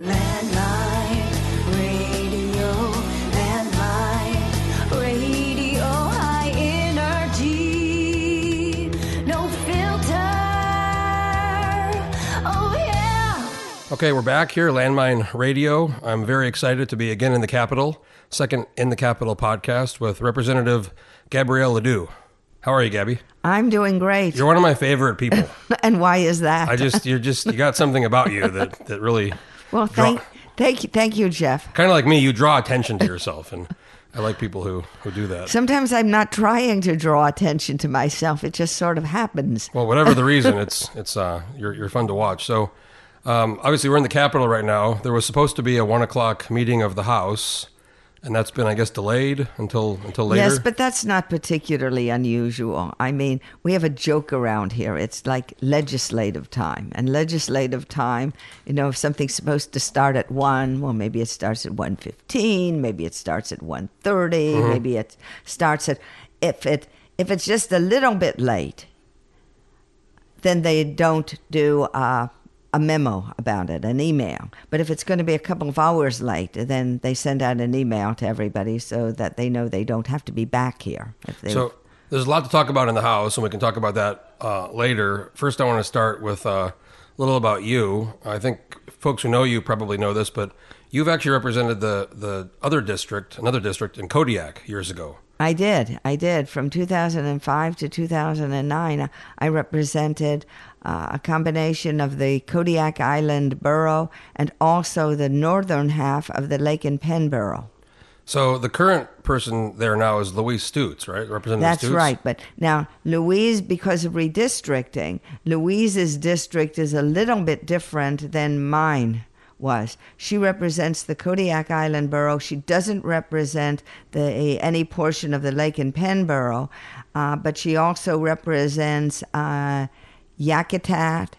Landmine radio, landmine radio, high energy, no filter. Oh yeah. Okay, we're back here, Landmine Radio. I'm very excited to be again in the Capitol, second in the Capitol podcast with Representative Gabrielle Ledoux. How are you, Gabby? I'm doing great. You're one of my favorite people. and why is that? I just, you're just, you got something about you that, that really, well, thank, thank you, thank you, Jeff. kind of like me, you draw attention to yourself. And I like people who, who do that. Sometimes I'm not trying to draw attention to myself; it just sort of happens. Well, whatever the reason, it's, it's, uh, you're, you're fun to watch. So, um, obviously, we're in the Capitol right now. There was supposed to be a one o'clock meeting of the House, and that's been, I guess, delayed until, until later. Yes, but that's not particularly unusual. I mean, we have a joke around here. It's like legislative time. And legislative time, you know, if something's supposed to start at 1, well maybe it starts at 1:15, maybe it starts at 1:30, Mm-hmm. maybe it starts at if it if it's just a little bit late, then they don't do uh, a memo about it, an email. But if it's going to be a couple of hours late, then they send out an email to everybody so that they know they don't have to be back here. So there's a lot to talk about in the House, and we can talk about that uh, later. First, I want to start with uh, a little about you. I think folks who know you probably know this, but you've actually represented the the other district, another district in Kodiak years ago. I did. I did. From 2005 to 2009, I represented uh, a combination of the Kodiak Island borough and also the northern half of the Lake and Penn borough. So the current person there now is Louise Stutes, right? Representative That's Stutes? right. But now, Louise, because of redistricting, Louise's district is a little bit different than mine was. She represents the Kodiak Island borough. She doesn't represent the any portion of the Lake and Penn borough, uh, but she also represents uh, Yakutat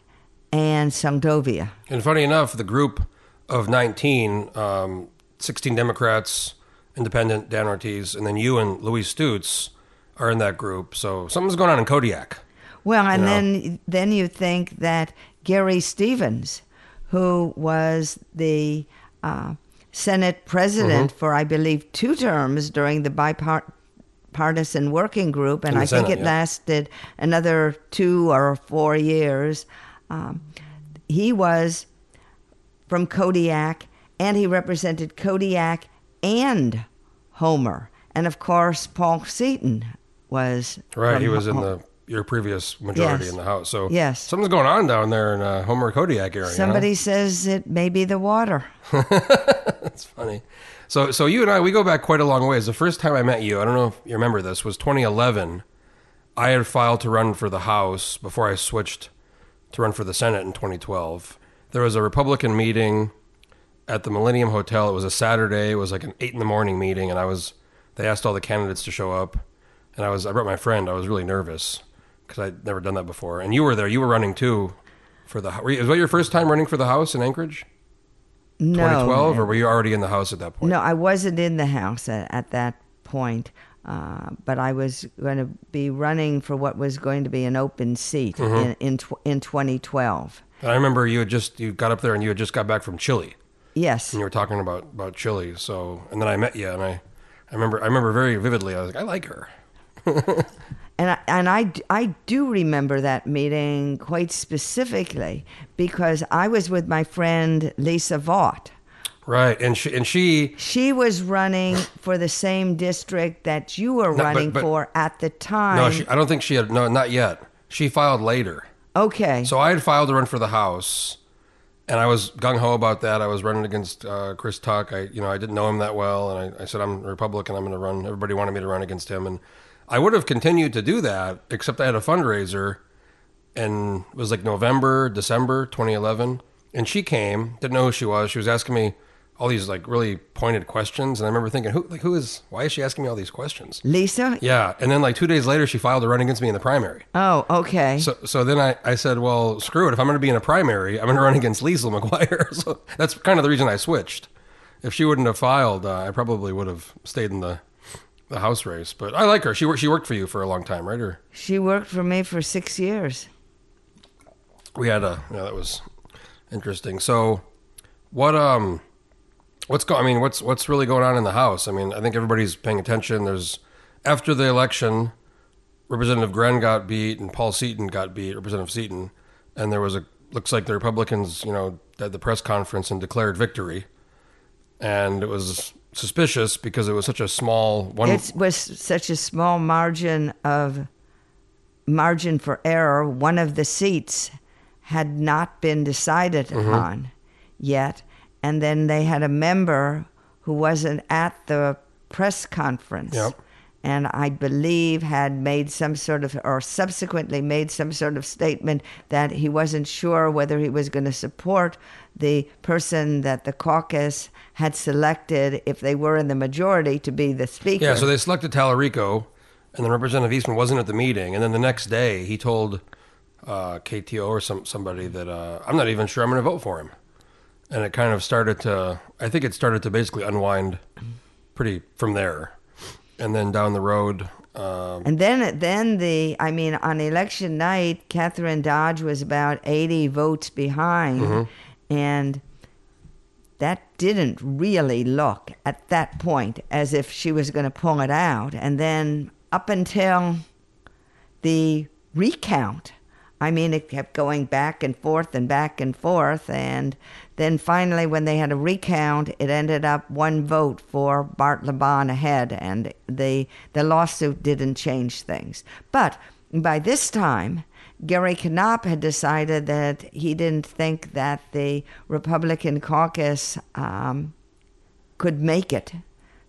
and Seldovia. And funny enough, the group of 19, um, 16 Democrats, Independent, Dan Ortiz, and then you and Louise Stutes are in that group. So something's going on in Kodiak. Well, and You know? then then you think that Gary Stevens, who was the uh, Senate president Mm-hmm. for I believe two terms during the bipartisan working group, and I think it yeah. lasted another two or four years. Um, he was from Kodiak, and he represented Kodiak and Homer, and of course Paul Seaton was Right, he was in the your previous majority Yes. in the House. So Yes. something's going on down there in uh, Homer Kodiak area. Somebody says it may be the water. That's funny. So so you and I we go back quite a long ways. The first time I met you, I don't know if you remember this, was 2011. I had filed to run for the House before I switched to run for the Senate in 2012. There was a Republican meeting at the Millennium Hotel. It was a Saturday. It was like an eight in the morning meeting, and I was. They asked all the candidates to show up, and I was. I brought my friend. I was really nervous because I'd never done that before. And you were there. You were running too for the. Were you, was that your first time running for the House in Anchorage? No, 2012, or were you already in the House at that point? no, I wasn't in the house at, at that point, uh, but I was going to be running for what was going to be an open seat Mm-hmm. in in, tw- in 2012. And I remember you had just you got up there and you had just got back from Chile, Yes, and you were talking about about Chile. So, and then I met you, and I, I remember I remember very vividly. I was like, I like her. and I, and I, I do remember that meeting quite specifically because I was with my friend Lisa Vaught. Right, and she and she She was running for the same district that you were but- running but- for at the time. no, she, I don't think she had no, not yet. She filed later. okay. So I had filed to run for the House, and I was gung ho about that. I was running against uh, Chris Tuck. I, you know, I didn't know him that well, and I, I said I'm a Republican. I'm going to run. Everybody wanted me to run against him, and I would have continued to do that, except I had a fundraiser, and it was like November, December 2011, and she came. Didn't know who she was. She was asking me all these like really pointed questions, and I remember thinking, who like who is? Why is she asking me all these questions? Lisa? Yeah, and then like two days later, she filed a run against me in the primary. Oh, okay. So, so then I, I said, well, screw it. If I'm going to be in a primary, I'm going to run against Lesil McGuire. So that's kind of the reason I switched. If she wouldn't have filed, uh, I probably would have stayed in the the house race. But I like her. She worked. She worked for you for a long time, right? Or she worked for me for six years. we had a yeah, that was interesting. So What um, what's going? I mean, what's what's really going on in the House? I mean, I think everybody's paying attention. There's after the election, Representative Grenn got beat and Paul Seaton got beat, Representative Seaton, and there was a looks like the Republicans, you know, had the press conference and declared victory, and it was suspicious because it was such a small one. It was such a small margin of margin for error. One of the seats had not been decided Mm-hmm. upon yet, and then they had a member who wasn't at the press conference. Yep. And I believe had made some sort of, or subsequently made some sort of statement that he wasn't sure whether he was going to support the person that the caucus had selected if they were in the majority to be the speaker. Yeah, so they selected Talerico, and then Representative Eastman wasn't at the meeting, and then the next day he told uh, KTO or some somebody that uh, I'm not even sure I'm going to vote for him, and it kind of started to. I think it started to basically unwind pretty from there, and then down the road. Um, And then, then the, I mean, on election night, Kathryn Dodge was about 80 votes behind. And that didn't really look at that point as if she was going to pull it out. And then up until the recount, I mean, it kept going back and forth and back and forth. And then finally, when they had a recount, it ended up one vote for Bart LeBon ahead, and the, the lawsuit didn't change things. But by this time, Gary Knopp had decided that he didn't think that the Republican caucus um, could make it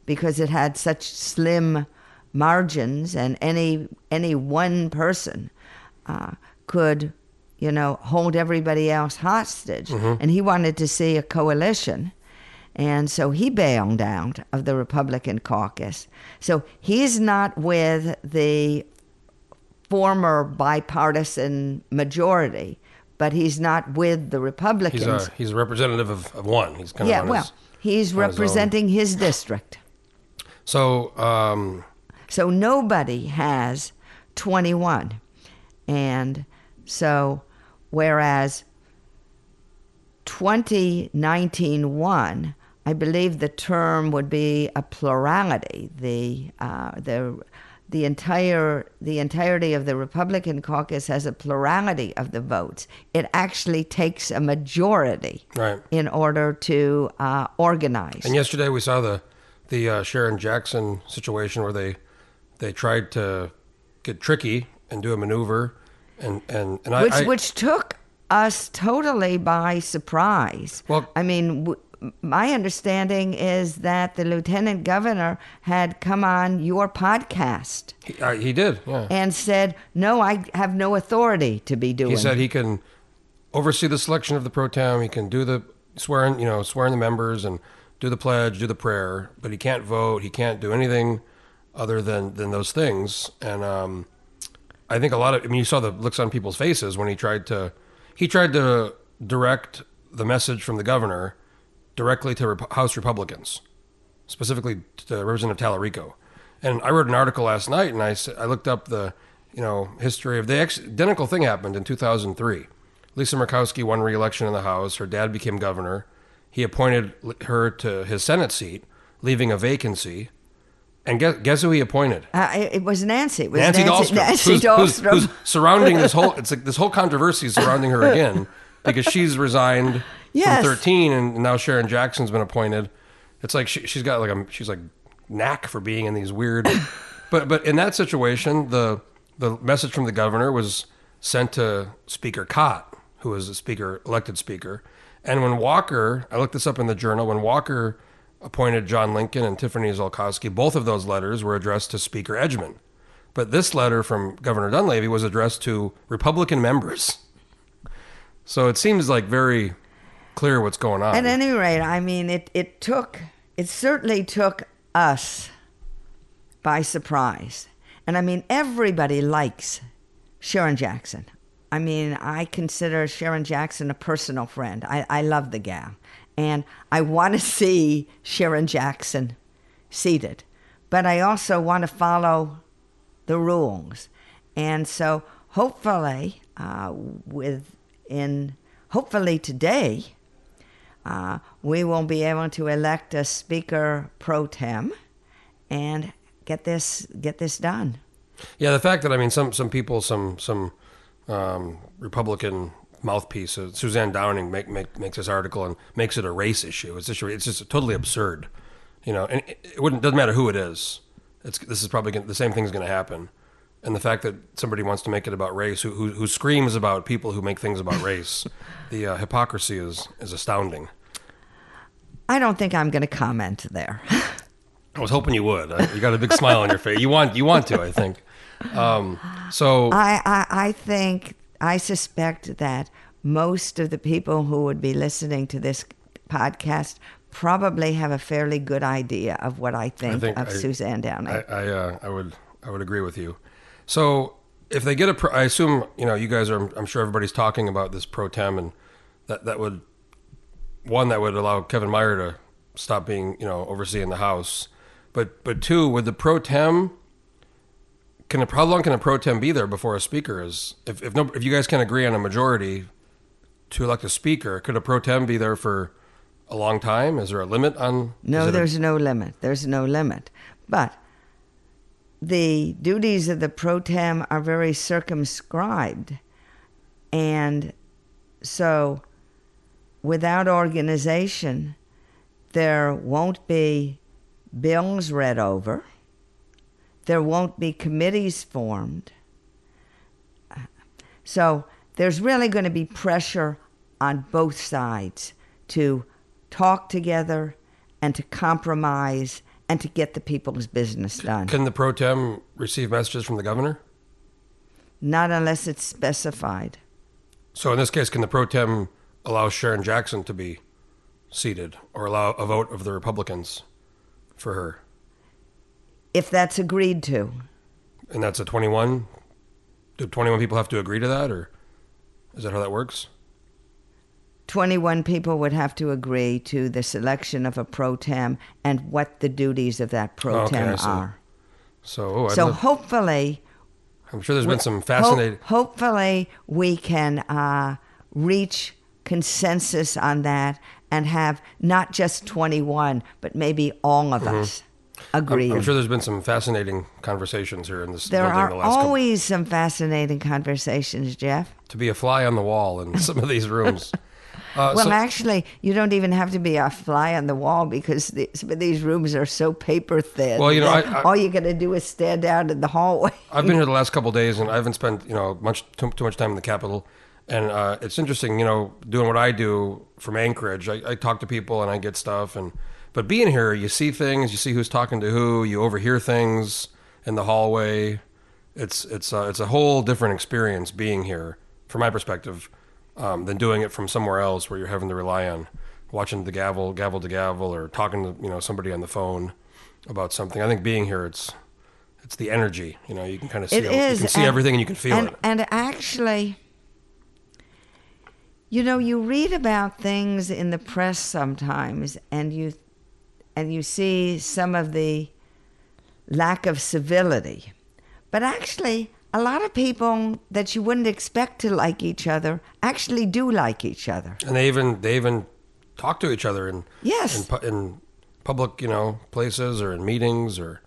because it had such slim margins, and any any one person uh, could, you know, hold everybody else hostage. And he wanted to see a coalition. And so he bailed out of the Republican caucus. So he's not with the former bipartisan majority, but he's not with the he's Republicans. a he's a representative of, of one. He's kind yeah, of well, his, he's on his representing his district. So um, So nobody has 21. And so, whereas 2019 1, I believe the term would be a plurality. The, uh, the, the entire the entirety of the Republican caucus has a plurality of the votes. It actually takes a majority right. in order to uh, organize. And yesterday we saw the the uh, Sharon Jackson situation where they they tried to get tricky and do a maneuver, and and and I, which I which took us totally by surprise. Well- I mean, w- my understanding is that the lieutenant governor had come on your podcast he, uh, he did, yeah. and said, "No, I have no authority to be doing." He said he can oversee the selection of the pro tem. He can do the swearing, you know, swearing the members and do the pledge, do the prayer, but he can't vote. He can't do anything other than than those things. And um, I think a lot of, I mean, you saw the looks on people's faces when he tried to, he tried to direct the message from the governor directly to Rep- House Republicans, specifically to Representative Talerico. And I wrote an article last night, and I I looked up the, you know, history of the ex- identical thing happened in 2003. Lisa Murkowski won re-election in the House. Her dad became governor. He appointed her to his Senate seat, leaving a vacancy. And guess, guess who he appointed? Uh, it, was Nancy. It was Nancy, Dahlstrom, Nancy who's, who's- Dahlstrom. who's surrounding this whole. It's like this whole controversy is surrounding her again because she's resigned Yes. from 13, and now Sharon Jackson's been appointed. It's like she, she's got like a she's like knack for being in these weird. but but in that situation, the the message from the governor was sent to Speaker Kott, who was a speaker elected speaker, and when Walker, I looked this up in the journal, when Walker appointed John Lincoln and Tiffany Zulkosky, both of those letters were addressed to Speaker Edgmon. But this letter from Governor Dunleavy was addressed to Republican members. So it seems like very clear what's going on. At any rate, I mean, it, it took, it certainly took us by surprise. And I mean, everybody likes Sharon Jackson. I mean, I consider Sharon Jackson a personal friend. I, I love the gal. And I want to see Sharon Jackson seated. But I also want to follow the rules. And so hopefully, uh, within, hopefully today, uh, we won't be able to elect a speaker pro tem and get this get this done. Yeah, the fact that I mean, some some people, some some um, Republican mouthpiece, uh, Suzanne Downing, make, make makes this article and makes it a race issue. It's just it's just totally absurd, you know. And it, it wouldn't doesn't matter who it is. It's this is probably gonna, the same thing is going to happen. And the fact that somebody wants to make it about race, who who, who screams about people who make things about race, the uh, hypocrisy is is astounding. I don't think I'm going to comment there. I was hoping you would. You got a big smile on your face. You want you want to, I think. Um, so I, I, I think, I suspect that most of the people who would be listening to this podcast probably have a fairly good idea of what I think, think of I- Suzanne Downing. I I, uh, I would I would agree with you. So if they get a, pro, I assume you know you guys are. I'm sure everybody's talking about this pro tem, and that that would one that would allow Kevin Meyer to stop being you know overseeing the House, but but two would the pro tem. Can a, how long can a pro tem be there before a speaker is? If if no if you guys can agree on a majority to elect a speaker, could a pro tem be there for a long time? Is there a limit on? No, it a- there's no limit. There's no limit. But the duties of the pro tem are very circumscribed. And so without organization, there won't be bills read over, there won't be committees formed. So there's really going to be pressure on both sides to talk together and to compromise and to get the people's business done. Can the pro tem receive messages from the governor? Not unless it's specified. So in this case, can the pro tem allow Sharon Jackson to be seated or allow a vote of the Republicans for her? If that's agreed to. And that's a 21? Do 21 people have to agree to that or is that how that works? 21 people would have to agree to the selection of a pro tem and what the duties of that pro Oh, okay, tem see. are. So, oh, So love- hopefully, I'm sure there's been some Ho- fascinating. hopefully, we can uh, reach consensus on that and have not just 21, but maybe all of us agree. Mm-hmm. I'm, I'm sure there's been some fascinating conversations here in this there building are the last couple, always some fascinating conversations, Jeff. to be a fly on the wall in some of these rooms. Uh, Well, so- actually, you don't even have to be a fly on the wall because the, some of these rooms are so paper thin. Well, you know, I- I- all you got to do is stand out in the hallway. I've been here the last couple of days, and I haven't spent you know much too, too much time in the Capitol. And uh, it's interesting, you know, doing what I do from Anchorage. I, I talk to people and I get stuff, and but being here, you see things, you see who's talking to who, you overhear things in the hallway. It's it's uh, it's a whole different experience being here, from my perspective, um, than doing it from somewhere else where you're having to rely on watching the gavel, gavel to gavel, or talking to you know somebody on the phone about something. I think being here, it's it's the energy. You know, you can kind of see It it, is. you can see and- everything and you can feel and, it. And actually, you know, you read about things in the press sometimes, and you and you see some of the lack of civility. But actually, a lot of people that you wouldn't expect to like each other actually do like each other. And they even they even talk to each other in Yes. in, pu- in public you know places or in meetings or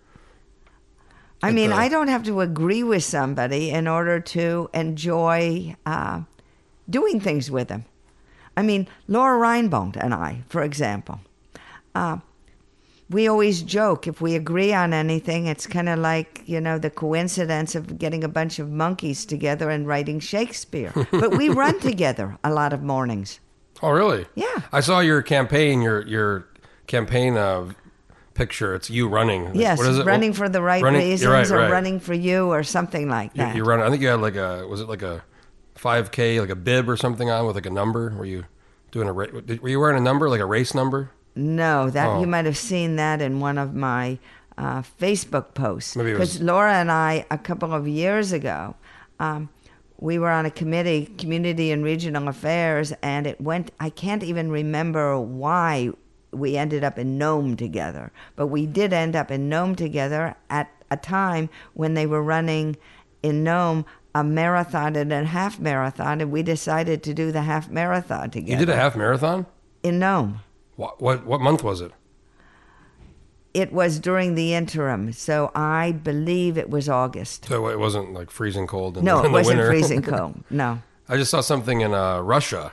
I mean, the- I don't have to agree with somebody in order to enjoy uh, doing things with them. I mean, Lora Reinbold and I, for example, uh, we always joke if we agree on anything, it's kind of like, you know, the coincidence of getting a bunch of monkeys together and writing Shakespeare. but we run together a lot of mornings. oh really Yeah. I saw your campaign your your campaign uh, picture it's you running Yes, what is it running for the right Running- reasons right, or right. running for you or something like you, that. you run I think you had like a was it like a 5k like a bib or something on with like a number were you doing a were you wearing a number like a race number No, that Oh. you might have seen that in one of my uh, Facebook posts. Because Lora and I, a couple of years ago, um, we were on a committee, Community and Regional Affairs, and it went. I can't even remember why we ended up in Nome together, but we did end up in Nome together at a time when they were running in Nome a marathon and a half marathon, and we decided to do the half marathon together. you did a half marathon in Nome. What what, what month was it? It was during the interim, so I believe it was August. So it wasn't like freezing cold. In, No, in it the wasn't winter. freezing cold. No. I just saw something in uh, Russia.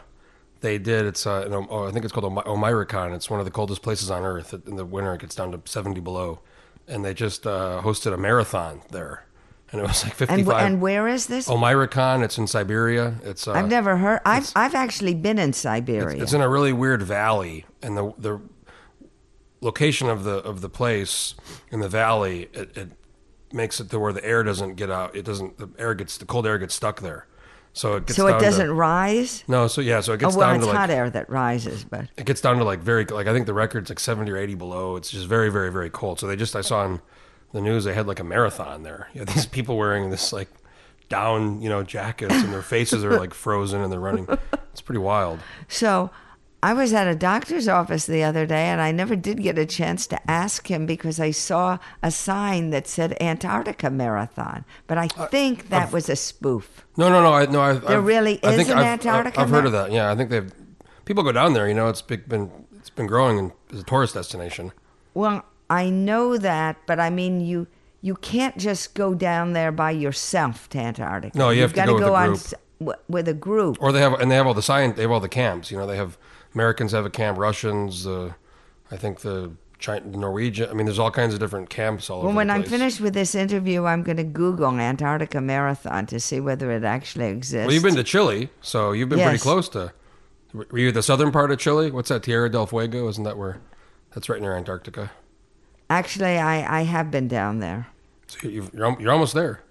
They did. It's uh, in, oh, I think it's called Oymyakon. It's one of the coldest places on earth. In the winter, it gets down to seventy below, and they just uh, hosted a marathon there, and it was like And, fifty-five. wh- and where is this? Oymyakon. It's in Siberia. It's uh, I've never heard. I've I've actually been in Siberia. It's in a really weird valley, and the the location of the of the place in the valley it, it makes it to where the air doesn't get out. It doesn't. The air gets the cold air gets stuck there, so it gets so it doesn't rise. no, so yeah, so it Oh gets well, down it's to like hot air that rises, but it gets down to like very like I think the record's like seventy or eighty below. It's just very very very cold. So they just I saw on the news they had like a marathon there. You had these people wearing this like down you know jackets and their faces are like frozen and they're running. It's pretty wild. So I was at a doctor's office the other day and I never did get a chance to ask him because I saw a sign that said Antarctica Marathon. But I Uh, think that was a spoof. No, no, no. I no. I, There I've- really I is think an I've, Antarctica I've, I've heard mar- of that. Yeah, I think they've people go down there. You know, it's been it's been growing and as a tourist destination. Well, I know that, but I mean you you can't just go down there by yourself to Antarctica. No, you have You've to go with a on group. w- with a group. Or they have and they have all the science. They have all the camps. You know, they have Americans have a camp, Russians. Uh, I think the China, Norwegian. I mean, there's all kinds of different camps all Well, over. when I'm finished with this interview, I'm going to Google Antarctica Marathon to see whether it actually exists. Well, you've been to Chile, so you've been pretty close to. Were you the southern part of Chile? What's that? Tierra del Fuego? Isn't that where? That's right near Antarctica. Actually, I, I have been down there. So you've, you're you're almost there.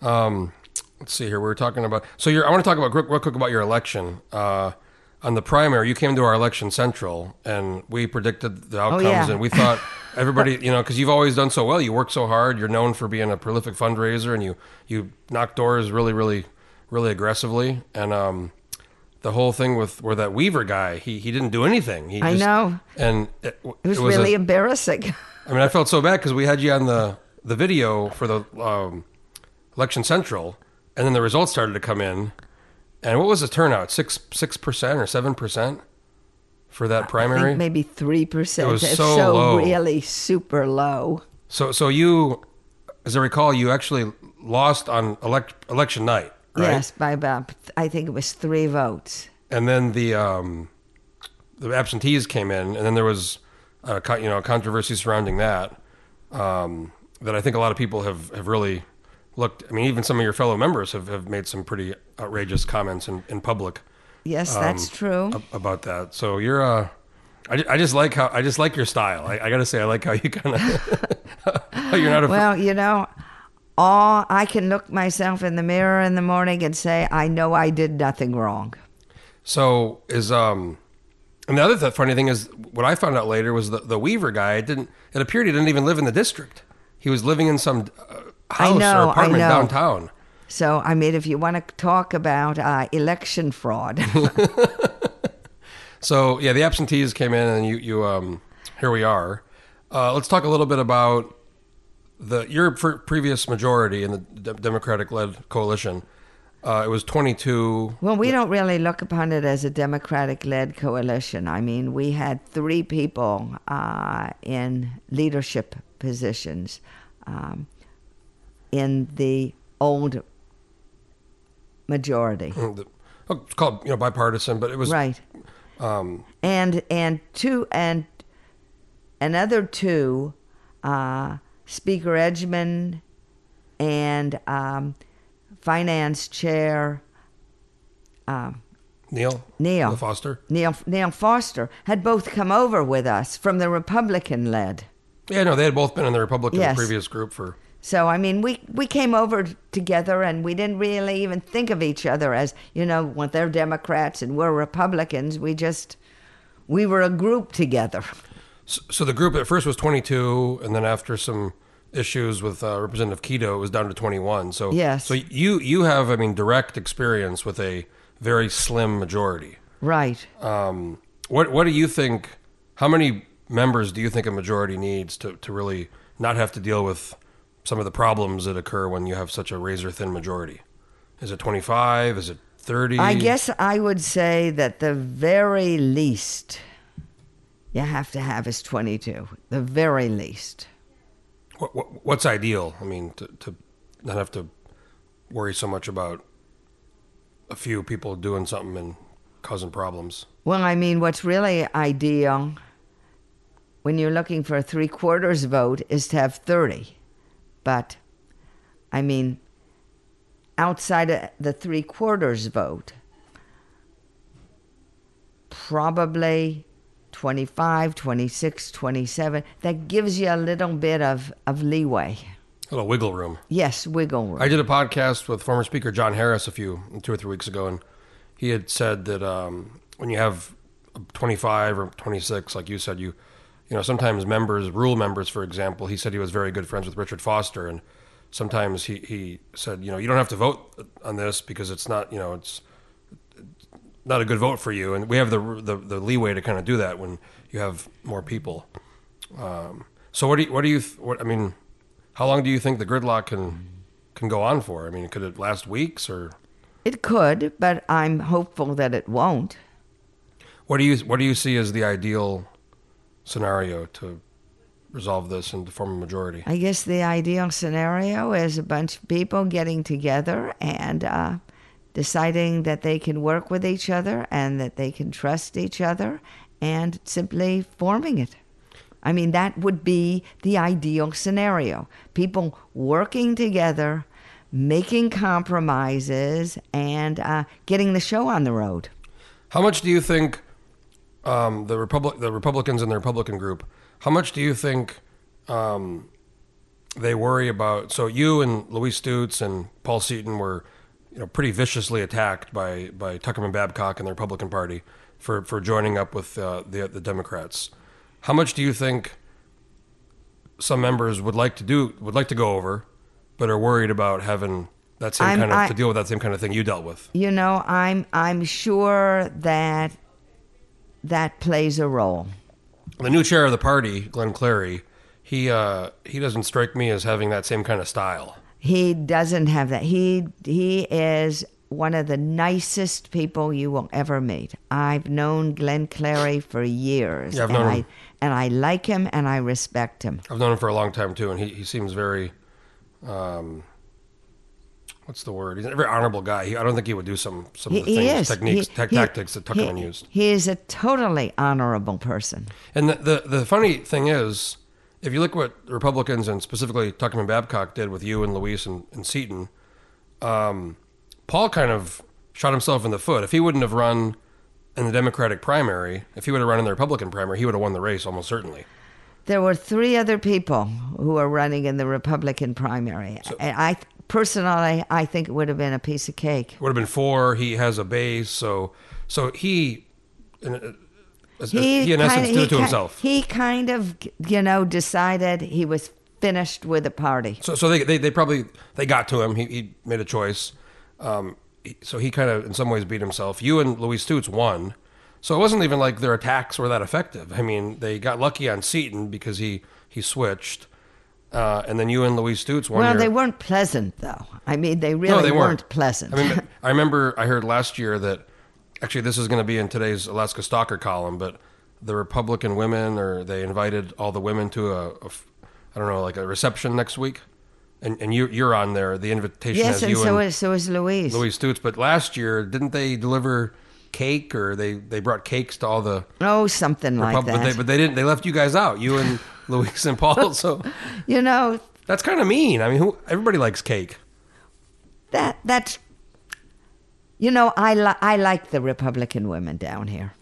Um, let's see here. We were talking about. So you're, I want to talk about real real quick about your election. Uh, on the primary, you came to our election central, and we predicted the outcomes, Oh, yeah. and we thought everybody, you know, because you've always done so well. You work so hard. You're known for being a prolific fundraiser, and you you knock doors really, really, really aggressively. And um, the whole thing with where that Weaver guy, he he didn't do anything. He I just- know. and it, It was, a- really embarrassing. I mean, I felt so bad because we had you on the the video for the um, election central, and then the results started to come in. And what was the turnout? Six six percent or seven percent for that primary? maybe 3%. It was so so low. really super low. So so you, as I recall, you actually lost on elect, election night, right? Yes, by about, I think it was three votes. And then the um, the absentees came in, and then there was a, you know controversy surrounding that. Um, that I think a lot of people have, have really looked. I mean, even some of your fellow members have, have made some pretty outrageous comments in, in public Yes, Um, that's true. ab- about that. So you're uh, I, I just like how I just like your style. I, I got to say, I like how you kind of you're not afraid. Well, you know, all I can look myself in the mirror in the morning and say, I know I did nothing wrong. So is um, and the other th- funny thing is what I found out later was the the Weaver guy didn't. It appeared he didn't even live in the district. He was living in some uh, house know, or apartment downtown. So, I mean, if you want to talk about uh, election fraud, So yeah, the absentees came in, and you you um, here we are. Uh, let's talk a little bit about the your pr- previous majority in the de- Democratic-led coalition. Uh, it was 22. well, we don't really look upon it as a Democratic led coalition. I mean, we had three people uh, in leadership positions um, in the old majority. oh, it's called you know bipartisan, but it was Right. Um, and and two and another two, uh, Speaker Edgmon and um, Finance Chair um, Neal Neal. Neal Foster. Neal Neal Foster had both come over with us from the Republican led. Yeah, no, they had both been in the Republican Yes. previous group for. So I mean, we we came over together, and we didn't really even think of each other as you know, when they're Democrats and we're Republicans. We just we were a group together. So, so the group at first was 22, and then after some issues with uh, Representative Keto, it was down to 21. So Yes. So you you have, I mean, direct experience with a very slim majority. Right. Um, what what do you think? How many members do you think a majority needs to to really not have to deal with some of the problems that occur when you have such a razor thin majority? Is it 25? Is it 30? I guess I would say that the very least you have to have is 22, the very least. What, what, what's ideal? I mean, to, to not have to worry so much about a few people doing something and causing problems. Well, I mean, what's really ideal when you're looking for a three quarters vote is to have 30. But, I mean, outside of the three quarters vote, probably 25, 26, 27. That gives you a little bit of, of leeway. A little wiggle room. Yes, wiggle room. I did a podcast with former Speaker John Harris a few two or three weeks ago, and he had said that um, when you have 25 or 26, like you said, you you know sometimes members, rule members, for example, he said he was very good friends with Richard Foster, and sometimes he he said you know you don't have to vote on this because it's not you know it's not a good vote for you, and we have the the, the leeway to kind of do that when you have more people. Um, so what do you, what do you what I mean? How long do you think the gridlock can can go on for? I mean, could it last weeks or it could, but I'm hopeful that it won't. what do you what do you see as the ideal scenario to resolve this and to form a majority? I guess the ideal scenario is a bunch of people getting together and uh, deciding that they can work with each other and that they can trust each other and simply forming it. I mean, that would be the ideal scenario. People working together, making compromises, and uh, getting the show on the road. How much do you think um, the Republic, the Republicans and the Republican group, how much do you think um, they worry about? So you and Louis Stutes and Paul Seaton were, you know, pretty viciously attacked by by Tuckerman Babcock and the Republican Party for for joining up with uh, the the Democrats. How much do you think some members would like to do would like to go over, but are worried about having that same I'm- kind of I- to deal with that same kind of thing you dealt with? You know, I'm I'm sure that that plays a role. the new chair of the party, Glenn Clary, he uh, he doesn't strike me as having that same kind of style. He doesn't have that. He he is one of the nicest people you will ever meet. I've known Glenn Clary for years. Yeah, I've and known I and I like him and I respect him. I've known him for a long time too, and he, he seems very, um, what's the word? He's a very honorable guy. He, I don't think he would do some some He, of the he things, techniques, tech tactics that Tuckerman used. He is a totally honorable person. And the, the the funny thing is, if you look what Republicans and specifically Tuckerman Babcock did with you and Luis and, and Seaton, um, Paul kind of shot himself in the foot. If he wouldn't have run in the Democratic primary, if he would have run in the Republican primary, he would have won the race almost certainly. There were three other people who are running in the Republican primary. and I personally, I think it would have been a piece of cake. would have been four. He has a base, so so he, in, as- he, in essence kinda- did it to himself. He kind of, you know, decided he was finished with the party. so so they, they they probably they got to him. He he made a choice. Um, he- so he kind of in some ways beat himself. You and Louis Stutes won. So it wasn't even like their attacks were that effective. I mean, they got lucky on Seaton because he he switched, uh, and then you and Louis Stutes won. Well, your, they weren't pleasant, though. I mean, they really no, they weren't, weren't pleasant. I mean, I remember I heard last year that actually this is going to be in today's Alaska Stalker column, but the Republican women or they invited all the women to a, a I don't know like a reception next week, and and you you're on there. The invitation yes, has and you so and is so is Louise. Louis Stutes. But last year, didn't they deliver cake or they they brought cakes to all the Oh, something like that. but they but they didn't they left you guys out, you and Louise and Paul. So you know that's kind of mean. I mean, who everybody likes cake. that that's. You know, I li- I like the Republican women down here.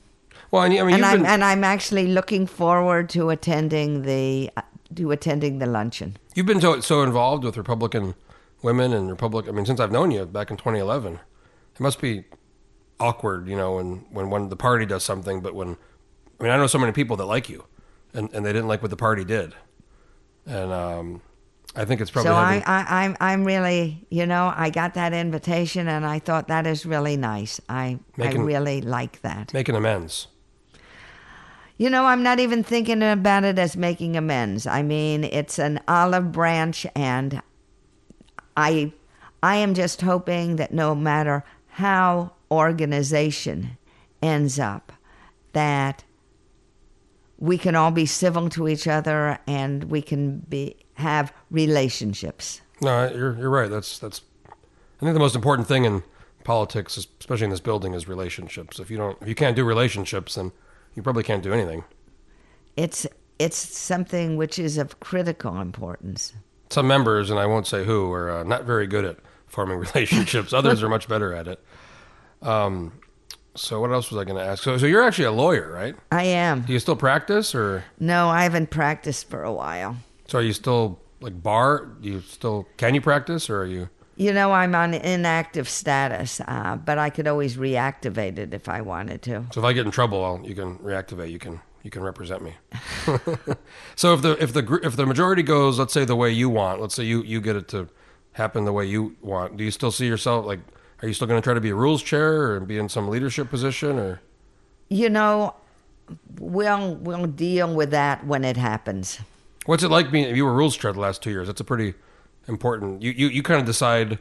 Well, and, I mean, and I'm, been, and I'm actually looking forward to attending the uh, to attending the luncheon. You've been so, so involved with Republican women and Republican. I mean, since I've known you back in 2011, it must be awkward, you know, when when when the party does something, but when I mean, I know so many people that like you, and and they didn't like what the party did, and um, I think it's probably so I, I I'm I'm really you know I got that invitation and I thought that is really nice. I Making- I really like that. making amends. You know, I'm not even thinking about it as making amends. I mean, it's an olive branch, and I, I am just hoping that no matter how organization ends up, that we can all be civil to each other and we can be have relationships. No, you're you're right. That's that's. I think the most important thing in politics, especially in this building, is relationships. If you don't, if you can't do relationships, then you probably can't do anything. It's it's something which is of critical importance. Some members, and I won't say who, are uh, not very good at forming relationships. Others are much better at it. Um, so what else was I going to ask? So, so you're actually a lawyer, right? I am. Do you still practice, or No, I haven't practiced for a while. So are you still like bar? You still can you practice, or are you? You know, I'm on inactive status, uh, but I could always reactivate it if I wanted to. So if I get in trouble, I'll, you can reactivate. You can you can represent me. so if the if the if the majority goes, let's say the way you want, let's say you you get it to happen the way you want. Do you still see yourself like? Are you still going to try to be a rules chair or be in some leadership position or? You know, we'll we'll deal with that when it happens. What's it like being? You were rules chair the last two years. That's a pretty important. You you, you kind of decide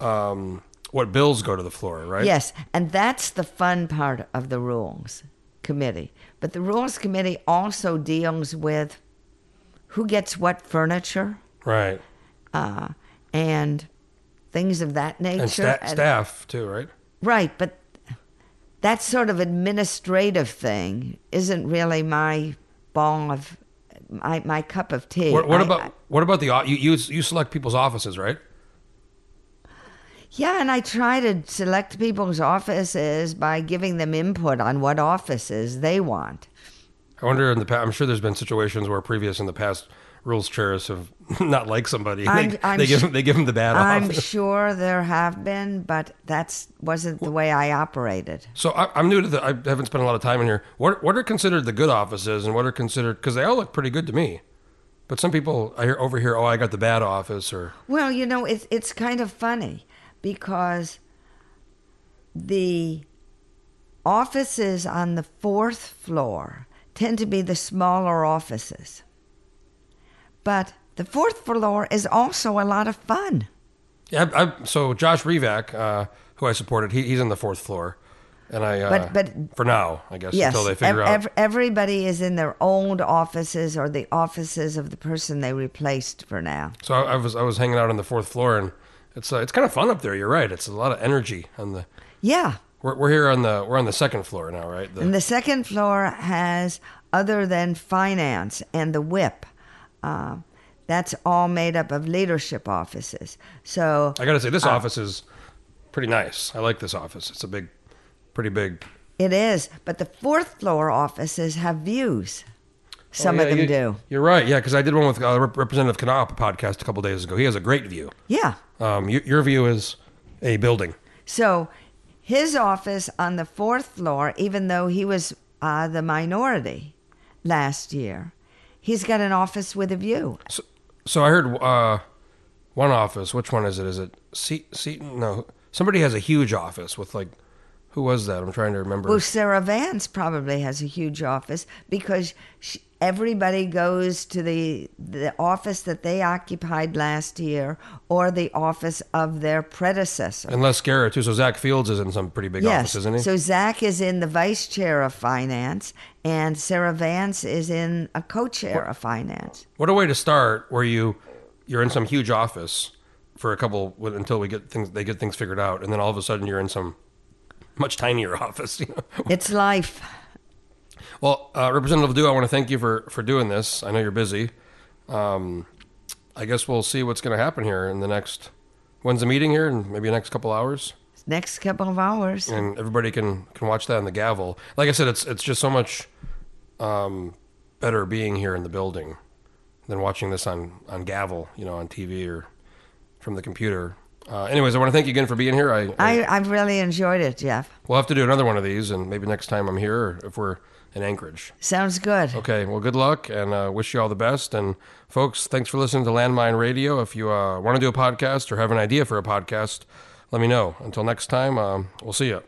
um, what bills go to the floor, right? Yes, and that's the fun part of the rules committee. But the rules committee also deals with who gets what furniture Right. uh, and things of that nature. And sta- And- staff too, right? Right, but that sort of administrative thing isn't really my ball of my, my cup of tea. What, what I- about I- what about the you, you you select people's offices, right? yeah, and I try to select people's offices by giving them input on what offices they want. I wonder in the past. I'm sure there's been situations where previous in the past rules chairs have not liked somebody. I'm- they, I'm they give them, they give them the bad office. I'm office. sure there have been, but that's wasn't the way I operated. So I, I'm new to the. I haven't spent a lot of time in here. What what are considered the good offices, and what are considered because they all look pretty good to me. But some people I hear over here, oh, I got the bad office, or Well, you know, it's it's kind of funny because the offices on the fourth floor tend to be the smaller offices. But the fourth floor is also a lot of fun. yeah. I, I, so Josh Revak, uh, who I supported, he, he's in the fourth floor, and I. Uh, But- but- for now, I guess Yes, until they figure ev- out. ev- everybody is in their old offices or the offices of the person they replaced for now. So I, I was I was hanging out on the fourth floor, and it's uh, it's kind of fun up there. You're right. It's a lot of energy on the. Yeah, We're, we're here on the we're on the second floor now, right? The, And the second floor has, other than finance and the whip, uh, that's all made up of leadership offices. So I got to say, uh, this office is pretty nice. I like this office. It's a big, pretty big. it is, but the fourth floor offices have views. Some Oh, of them you, do. You're right. Yeah, because I did one with uh, Rep- Representative podcast a couple days ago. He has a great view. Yeah. Um, y- your view is a building. So his office on the fourth floor, even though he was uh, the minority last year, he's got an office with a view. So, so I heard uh, one office. Which one is it? Is it Se- Seaton? No, somebody has a huge office with like. Who was that? I'm trying to remember. Well, Sarah Vance probably has a huge office because she, everybody goes to the the office that they occupied last year or the office of their predecessor. and Les Garrett too. So Zach Fields is in some pretty big yes. office, isn't he? So Zach is in the vice chair of finance, and Sarah Vance is in a co-chair of finance. What a way to start, where you you're in some huge office for a couple until we get things they get things figured out, and then all of a sudden you're in some much tinier office. You know? It's life. Well, uh, Representative Du, I want to thank you for for doing this. I know you're busy. Um, I guess we'll see what's going to happen here in the next. When's the meeting here? In maybe the next couple hours, Next couple of hours. and everybody can can watch that on the gavel. Like I said, it's it's just so much um, better being here in the building than watching this on on gavel, you know, on TV or from the computer. Uh, anyways, I want to thank you again for being here. I, I I, I've really enjoyed it, Jeff. we'll have to do another one of these, and maybe next time I'm here, or if we're in Anchorage. Sounds good. Okay, well, good luck, and uh, wish you all the best. And folks, thanks for listening to Landmine Radio. If you uh, want to do a podcast or have an idea for a podcast, let me know. Until next time, um, we'll see you.